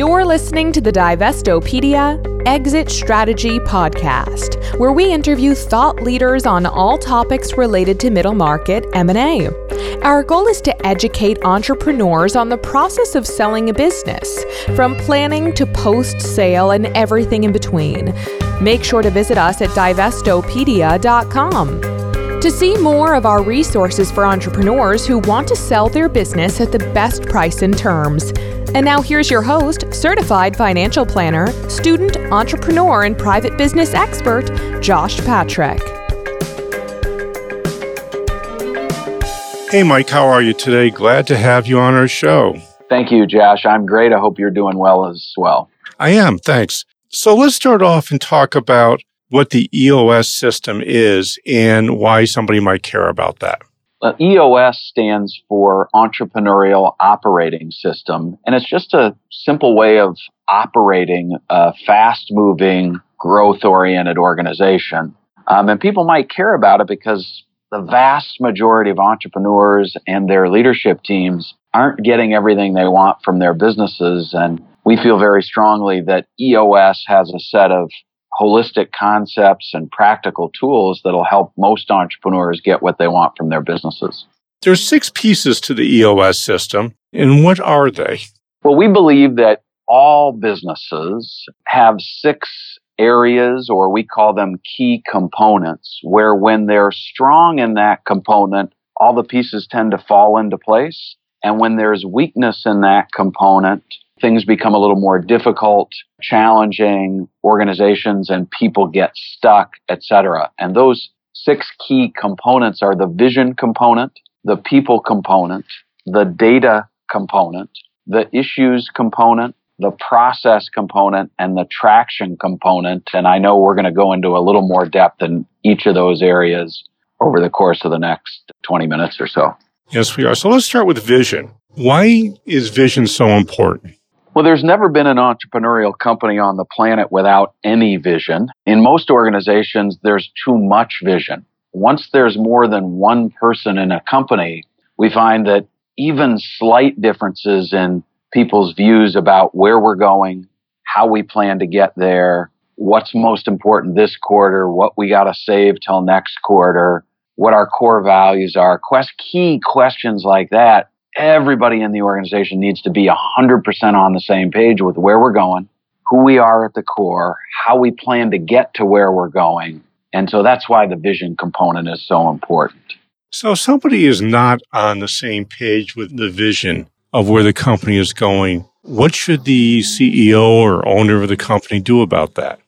You're listening to the Divestopedia Exit Strategy podcast, where we interview thought leaders on all topics related to middle market M&A. Our goal is to educate entrepreneurs on the process of selling a business, from planning to post-sale and everything in between. Make sure to visit us at divestopedia.com. To see more of our resources for entrepreneurs who want to sell their business at the best price and terms, and now here's your host, certified financial planner, student, entrepreneur, and private business expert, Josh Patrick. Hey, Mike, how are you today? Glad to have you on our show. Thank you, Josh. I'm great. I hope you're doing well as well. I am, thanks. So let's start off and talk about what the EOS system is and why somebody might care about that. Uh, EOS stands for Entrepreneurial Operating System, and it's just a simple way of operating a fast moving, growth oriented organization. Um, and people might care about it because the vast majority of entrepreneurs and their leadership teams aren't getting everything they want from their businesses. And we feel very strongly that EOS has a set of holistic concepts and practical tools that'll help most entrepreneurs get what they want from their businesses. There's six pieces to the EOS system, and what are they? Well, we believe that all businesses have six areas, or we call them key components, where when they're strong in that component, all the pieces tend to fall into place. And when there's weakness in that component, things become a little more difficult, challenging, organizations and people get stuck, etc. And those six key components are the vision component, the people component, the data component, the issues component, the process component, and the traction component. And I know we're going to go into a little more depth in each of those areas over the course of the next 20 minutes or so. Yes, we are. So let's start with vision. Why is vision so important? Well, there's never been an entrepreneurial company on the planet without any vision. In most organizations, there's too much vision. Once there's more than one person in a company, we find that even slight differences in people's views about where we're going, how we plan to get there, what's most important this quarter, what we got to save till next quarter, what our core values are, quest- key questions like that everybody in the organization needs to be 100% on the same page with where we're going, who we are at the core, how we plan to get to where we're going. And so that's why the vision component is so important. So, if somebody is not on the same page with the vision of where the company is going, what should the CEO or owner of the company do about that?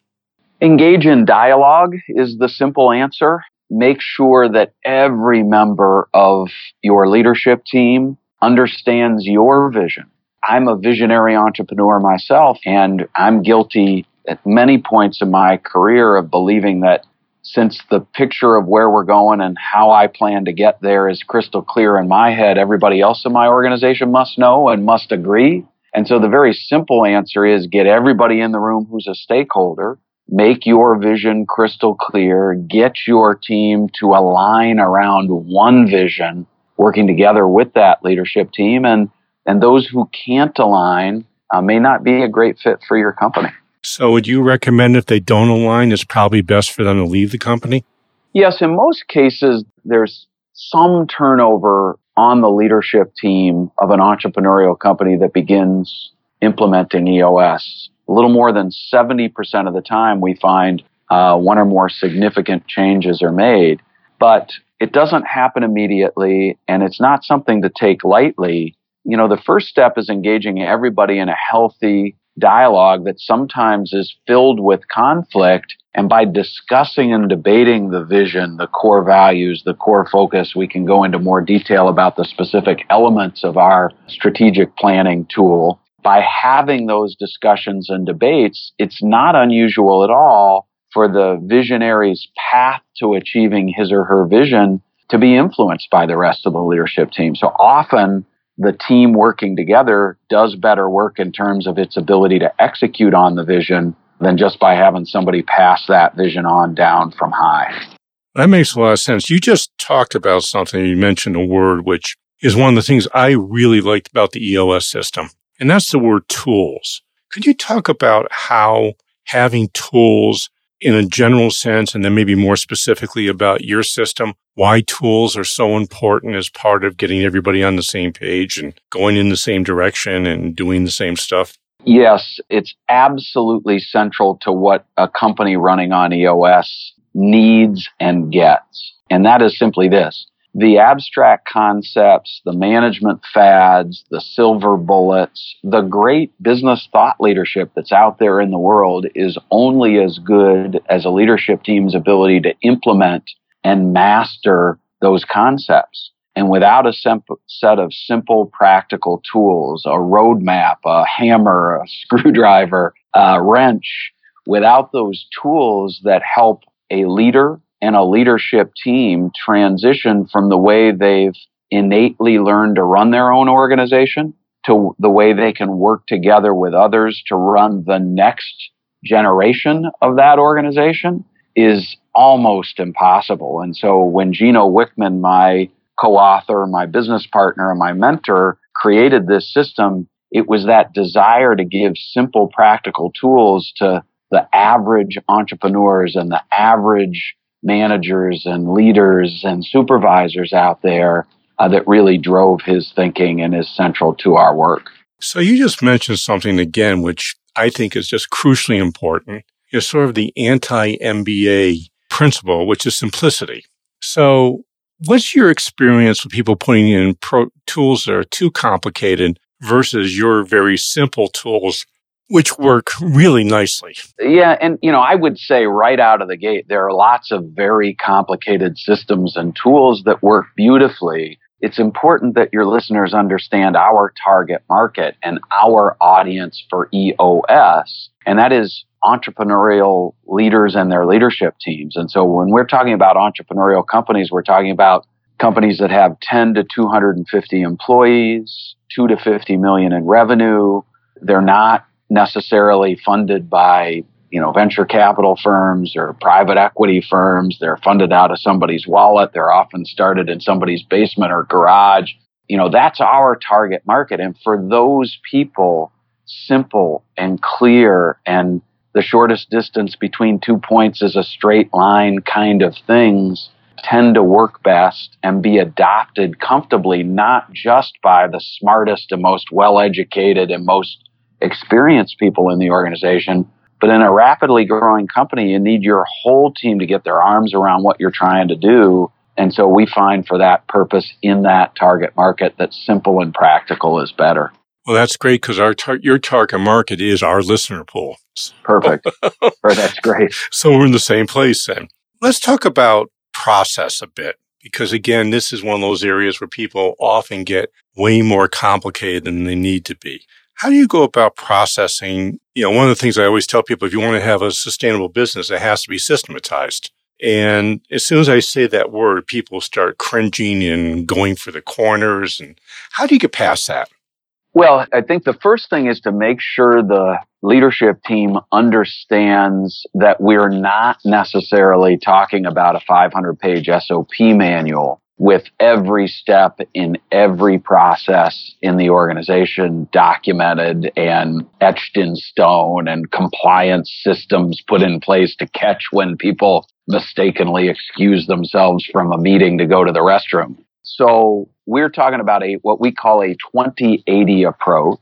Engage in dialogue is the simple answer. Make sure that every member of your leadership team understands your vision. I'm a visionary entrepreneur myself, and I'm guilty at many points in my career of believing that since the picture of where we're going and how I plan to get there is crystal clear in my head, everybody else in my organization must know and must agree. And so the very simple answer is get everybody in the room who's a stakeholder, make your vision crystal clear, get your team to align around one vision working together with that leadership team. And, and those who can't align uh, may not be a great fit for your company. So, would you recommend if they don't align, it's probably best for them to leave the company? Yes, in most cases, there's some turnover on the leadership team of an entrepreneurial company that begins implementing EOS. A little more than 70% of the time, we find uh, one or more significant changes are made. But it doesn't happen immediately and it's not something to take lightly. You know, the first step is engaging everybody in a healthy dialogue that sometimes is filled with conflict. And by discussing and debating the vision, the core values, the core focus, we can go into more detail about the specific elements of our strategic planning tool. By having those discussions and debates, it's not unusual at all for the visionary's path to achieving his or her vision to be influenced by the rest of the leadership team. So often the team working together does better work in terms of its ability to execute on the vision than just by having somebody pass that vision on down from high. That makes a lot of sense. You just talked about something, you mentioned a word which is one of the things I really liked about the EOS system, and that's the word tools. Could you talk about how having tools in a general sense, and then maybe more specifically about your system, why tools are so important as part of getting everybody on the same page and going in the same direction and doing the same stuff? Yes, it's absolutely central to what a company running on EOS needs and gets. And that is simply this the abstract concepts, the management fads, the silver bullets, the great business thought leadership that's out there in the world is only as good as a leadership team's ability to implement and master those concepts. And without a simple set of simple practical tools, a roadmap, a hammer, a screwdriver, a wrench, without those tools that help a leader and a leadership team transition from the way they've innately learned to run their own organization to the way they can work together with others to run the next generation of that organization is almost impossible. And so when Gino Wickman, my co-author, my business partner, and my mentor created this system, it was that desire to give simple, practical tools to the average entrepreneurs and the average managers and leaders and supervisors out there uh, that really drove his thinking and is central to our work. So you just mentioned something again, which I think is just crucially important. Is sort of the anti MBA principle, which is simplicity. So what's your experience with people putting in pro- tools that are too complicated versus your very simple tools which work really nicely. Yeah, and you know, I would say right out of the gate there are lots of very complicated systems and tools that work beautifully. It's important that your listeners understand our target market and our audience for EOS, and that is entrepreneurial leaders and their leadership teams. And so when we're talking about entrepreneurial companies, we're talking about companies that have 10 to 250 employees, 2 to 50 million in revenue. They're not necessarily funded by you know venture capital firms or private equity firms. They're funded out of somebody's wallet. They're often started in somebody's basement or garage. You know that's our target market. And for those people simple and clear and the shortest distance between two points is a straight line kind of things tend to work best and be adopted comfortably not just by the smartest and most well educated and most experienced people in the organization. But in a rapidly growing company, you need your whole team to get their arms around what you're trying to do. And so we find for that purpose in that target market that simple and practical is better. Well, that's great because our tar- your target market is our listener pool. Perfect. that's great. So we're in the same place then. Let's talk about process a bit because again, this is one of those areas where people often get way more complicated than they need to be. How do you go about processing? You know, one of the things I always tell people if you want to have a sustainable business, it has to be systematized. And as soon as I say that word, people start cringing and going for the corners. And how do you get past that? Well, I think the first thing is to make sure the leadership team understands that we're not necessarily talking about a 500 page SOP manual with every step in every process in the organization documented and etched in stone and compliance systems put in place to catch when people mistakenly excuse themselves from a meeting to go to the restroom. So we're talking about a what we call a 2080 approach,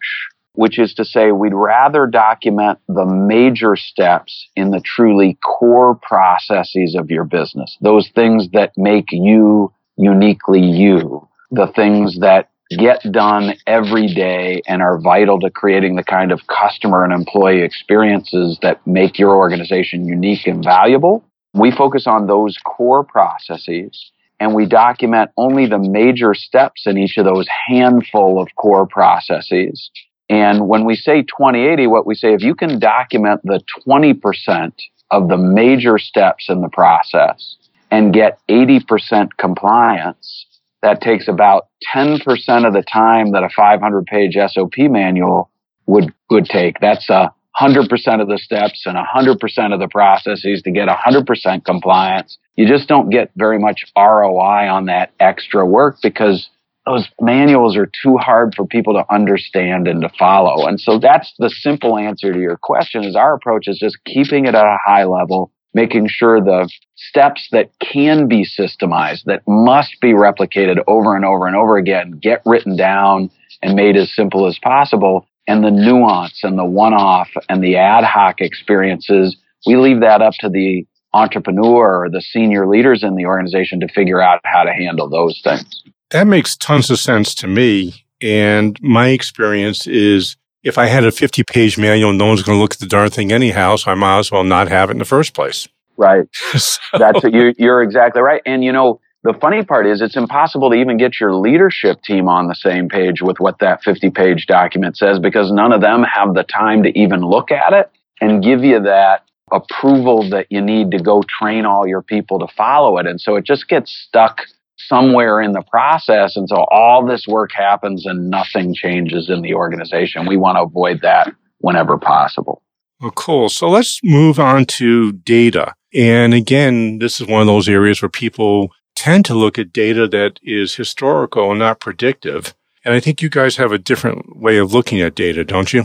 which is to say we'd rather document the major steps in the truly core processes of your business, those things that make you uniquely you, the things that get done every day and are vital to creating the kind of customer and employee experiences that make your organization unique and valuable. We focus on those core processes and we document only the major steps in each of those handful of core processes. And when we say 2080, what we say, if you can document the 20% of the major steps in the process, and get 80% compliance, that takes about 10% of the time that a 500 page SOP manual would, would take. That's a 100% of the steps and 100% of the processes to get 100% compliance. You just don't get very much ROI on that extra work because those manuals are too hard for people to understand and to follow. And so that's the simple answer to your question is our approach is just keeping it at a high level, making sure the steps that can be systemized, that must be replicated over and over and over again, get written down and made as simple as possible. And the nuance and the one off and the ad hoc experiences, we leave that up to the entrepreneur or the senior leaders in the organization to figure out how to handle those things. That makes tons of sense to me. And my experience is if I had a 50 page manual, no one's going to look at the darn thing anyhow. So I might as well not have it in the first place. Right. so. That's you're, you're exactly right. And you know, the funny part is it's impossible to even get your leadership team on the same page with what that 50 page document says because none of them have the time to even look at it and give you that approval that you need to go train all your people to follow it. And so it just gets stuck somewhere in the process. And so all this work happens and nothing changes in the organization. We want to avoid that whenever possible. Well, cool. So let's move on to data. And again, this is one of those areas where people tend to look at data that is historical and not predictive. And I think you guys have a different way of looking at data, don't you?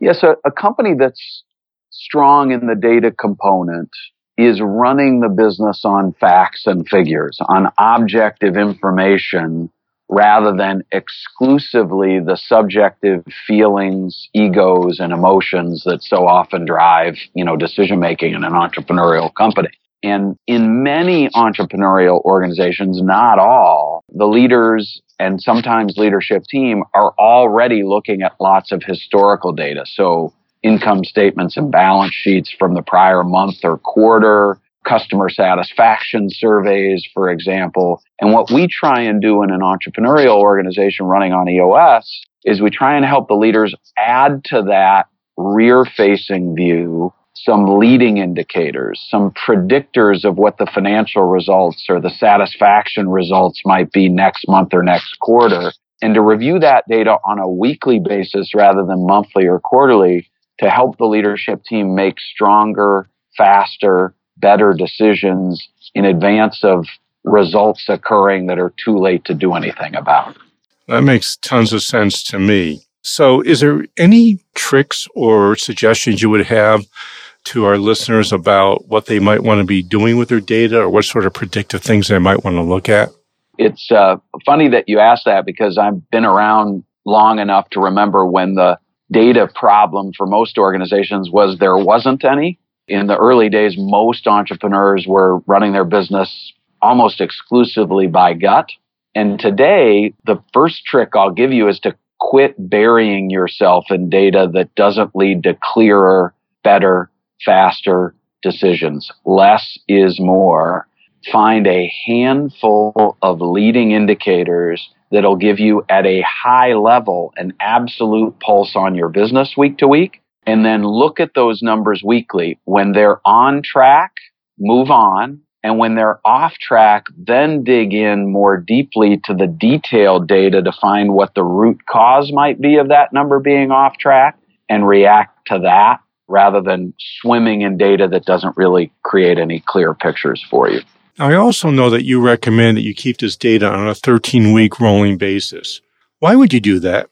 Yes, a, a company that's strong in the data component is running the business on facts and figures, on objective information, rather than exclusively the subjective feelings, egos, and emotions that so often drive, you know, decision making in an entrepreneurial company. And in many entrepreneurial organizations, not all, the leaders and sometimes leadership team are already looking at lots of historical data. So income statements and balance sheets from the prior month or quarter, customer satisfaction surveys, for example. And what we try and do in an entrepreneurial organization running on EOS is we try and help the leaders add to that rear facing view some leading indicators, some predictors of what the financial results or the satisfaction results might be next month or next quarter. And to review that data on a weekly basis rather than monthly or quarterly to help the leadership team make stronger, faster, better decisions in advance of results occurring that are too late to do anything about. That makes tons of sense to me. So, is there any tricks or suggestions you would have to our listeners about what they might want to be doing with their data or what sort of predictive things they might want to look at? It's uh, funny that you ask that because I've been around long enough to remember when the data problem for most organizations was there wasn't any. In the early days, most entrepreneurs were running their business almost exclusively by gut. And today, the first trick I'll give you is to quit burying yourself in data that doesn't lead to clearer, better, faster decisions. Less is more. Find a handful of leading indicators that'll give you at a high level an absolute pulse on your business week to week. And then look at those numbers weekly. When they're on track, move on. And when they're off track, then dig in more deeply to the detailed data to find what the root cause might be of that number being off track and react to that rather than swimming in data that doesn't really create any clear pictures for you. I also know that you recommend that you keep this data on a 13 week rolling basis. Why would you do that?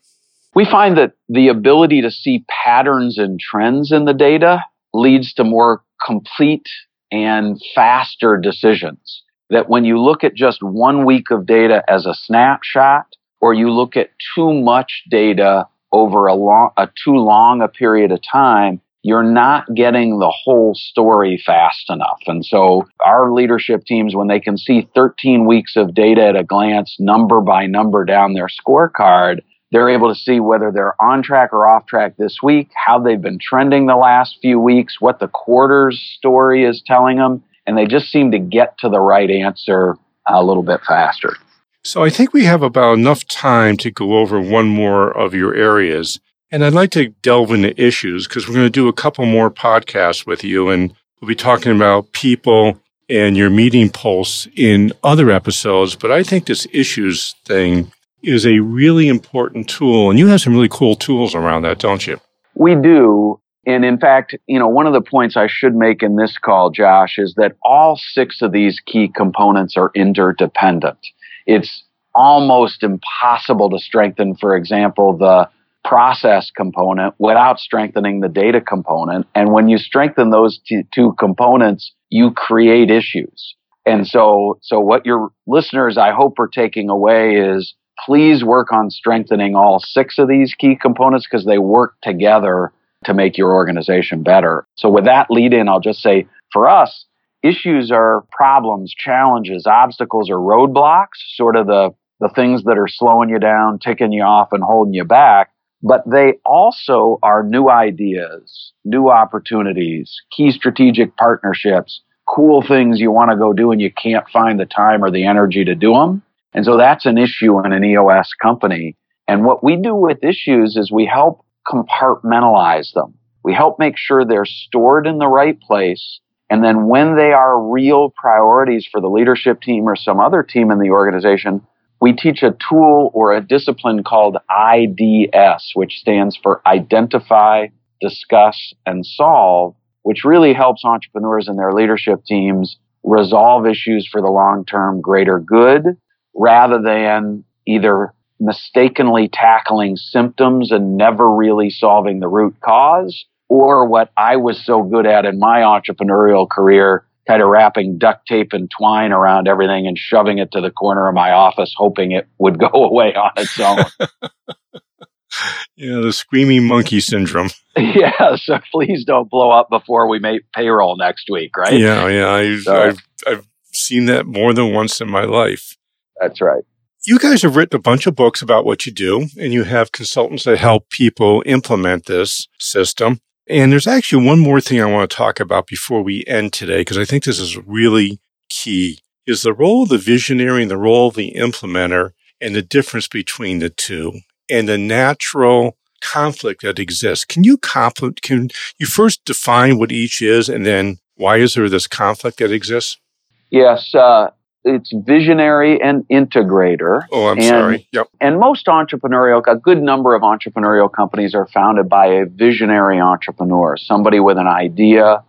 We find that the ability to see patterns and trends in the data leads to more complete and faster decisions. That when you look at just one week of data as a snapshot, or you look at too much data over a long, a too long a period of time, you're not getting the whole story fast enough. And so our leadership teams, when they can see 13 weeks of data at a glance, number by number down their scorecard, they're able to see whether they're on track or off track this week, how they've been trending the last few weeks, what the quarter's story is telling them. And they just seem to get to the right answer a little bit faster. So I think we have about enough time to go over one more of your areas. And I'd like to delve into issues because we're going to do a couple more podcasts with you and we'll be talking about people and your meeting pulse in other episodes. But I think this issues thing is a really important tool. And you have some really cool tools around that, don't you? We do. And in fact, you know, one of the points I should make in this call, Josh, is that all six of these key components are interdependent. It's almost impossible to strengthen, for example, the process component without strengthening the data component. And when you strengthen those t- two components, you create issues. And so, so what your listeners, I hope, are taking away is please work on strengthening all six of these key components because they work together to make your organization better. So with that lead in, I'll just say for us, issues are problems, challenges, obstacles, or roadblocks, sort of the, the things that are slowing you down, ticking you off, and holding you back but they also are new ideas, new opportunities, key strategic partnerships, cool things you want to go do and you can't find the time or the energy to do them. And so that's an issue in an EOS company. And what we do with issues is we help compartmentalize them. We help make sure they're stored in the right place. And then when they are real priorities for the leadership team or some other team in the organization, we teach a tool or a discipline called IDS, which stands for Identify, Discuss, and Solve, which really helps entrepreneurs and their leadership teams resolve issues for the long term greater good rather than either mistakenly tackling symptoms and never really solving the root cause or what I was so good at in my entrepreneurial career, kind of wrapping duct tape and twine around everything and shoving it to the corner of my office, hoping it would go away on its own. yeah, the screaming monkey syndrome. yeah, so please don't blow up before we make payroll next week, right? Yeah, yeah, I, so, I've I've seen that more than once in my life. That's right. You guys have written a bunch of books about what you do, and you have consultants that help people implement this system. And there's actually one more thing I want to talk about before we end today, because I think this is really key, is the role of the visionary and the role of the implementer and the difference between the two and the natural conflict that exists. Can you conflict, can you first define what each is and then why is there this conflict that exists? Yes. Uh, it's visionary and integrator. Oh, I'm and, sorry. Yep. And most entrepreneurial, a good number of entrepreneurial companies are founded by a visionary entrepreneur, somebody with an idea,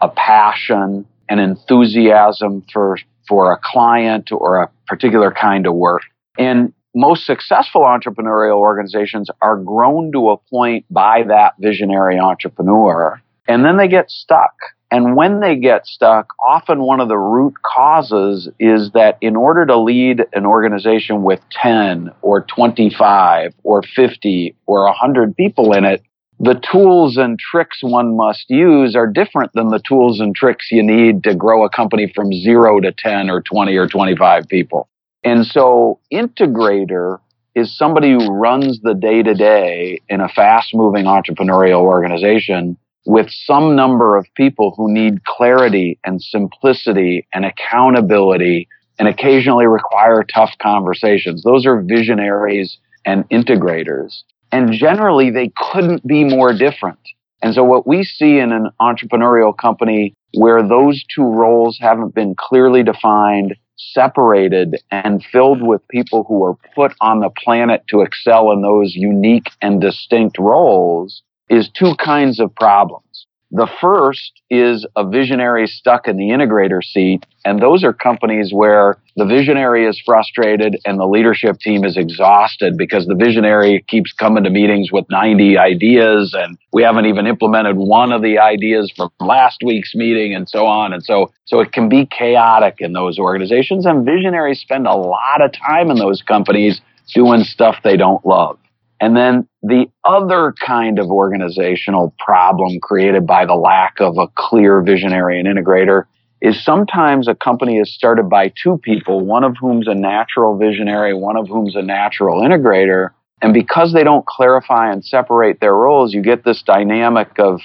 a passion, an enthusiasm for for a client or a particular kind of work. And most successful entrepreneurial organizations are grown to a point by that visionary entrepreneur, and then they get stuck and when they get stuck, often one of the root causes is that in order to lead an organization with 10 or 25 or 50 or 100 people in it, the tools and tricks one must use are different than the tools and tricks you need to grow a company from zero to 10 or 20 or 25 people. And so integrator is somebody who runs the day to day in a fast moving entrepreneurial organization with some number of people who need clarity and simplicity and accountability and occasionally require tough conversations. Those are visionaries and integrators. And generally, they couldn't be more different. And so, what we see in an entrepreneurial company where those two roles haven't been clearly defined, separated, and filled with people who are put on the planet to excel in those unique and distinct roles, is two kinds of problems. The first is a visionary stuck in the integrator seat. And those are companies where the visionary is frustrated and the leadership team is exhausted because the visionary keeps coming to meetings with 90 ideas and we haven't even implemented one of the ideas from last week's meeting and so on. And so, so it can be chaotic in those organizations and visionaries spend a lot of time in those companies doing stuff they don't love. And then the other kind of organizational problem created by the lack of a clear visionary and integrator is sometimes a company is started by two people, one of whom's a natural visionary, one of whom's a natural integrator. And because they don't clarify and separate their roles, you get this dynamic of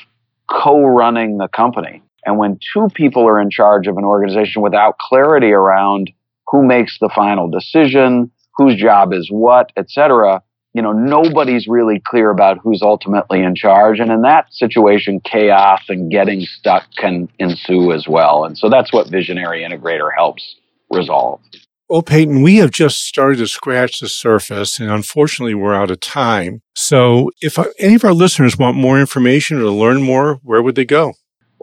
co-running the company. And when two people are in charge of an organization without clarity around who makes the final decision, whose job is what, et cetera, you know, nobody's really clear about who's ultimately in charge. And in that situation, chaos and getting stuck can ensue as well. And so that's what Visionary Integrator helps resolve. Well, Paton, we have just started to scratch the surface, and unfortunately, we're out of time. So, if uh, any of our listeners want more information or to learn more, where would they go?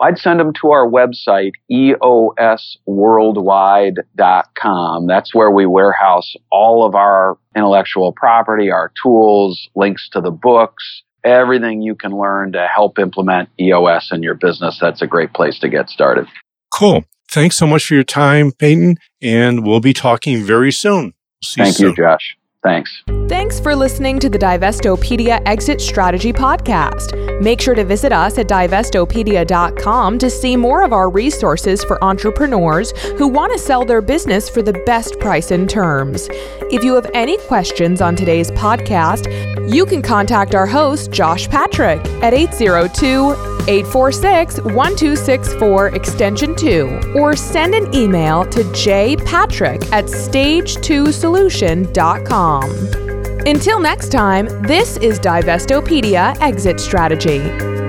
I'd send them to our website, eosworldwide.com. That's where we warehouse all of our intellectual property, our tools, links to the books, everything you can learn to help implement EOS in your business. That's a great place to get started. Cool. Thanks so much for your time, Paton, and we'll be talking very soon. See Thank you, you Josh. Thanks. Thanks for listening to the Divestopedia Exit Strategy Podcast. Make sure to visit us at divestopedia.com to see more of our resources for entrepreneurs who want to sell their business for the best price and terms. If you have any questions on today's podcast, you can contact our host, Josh Patrick, at 802 846 1264 extension 2 or send an email to jpatrick at stage2solution.com. Until next time, this is Divestopedia Exit Strategy.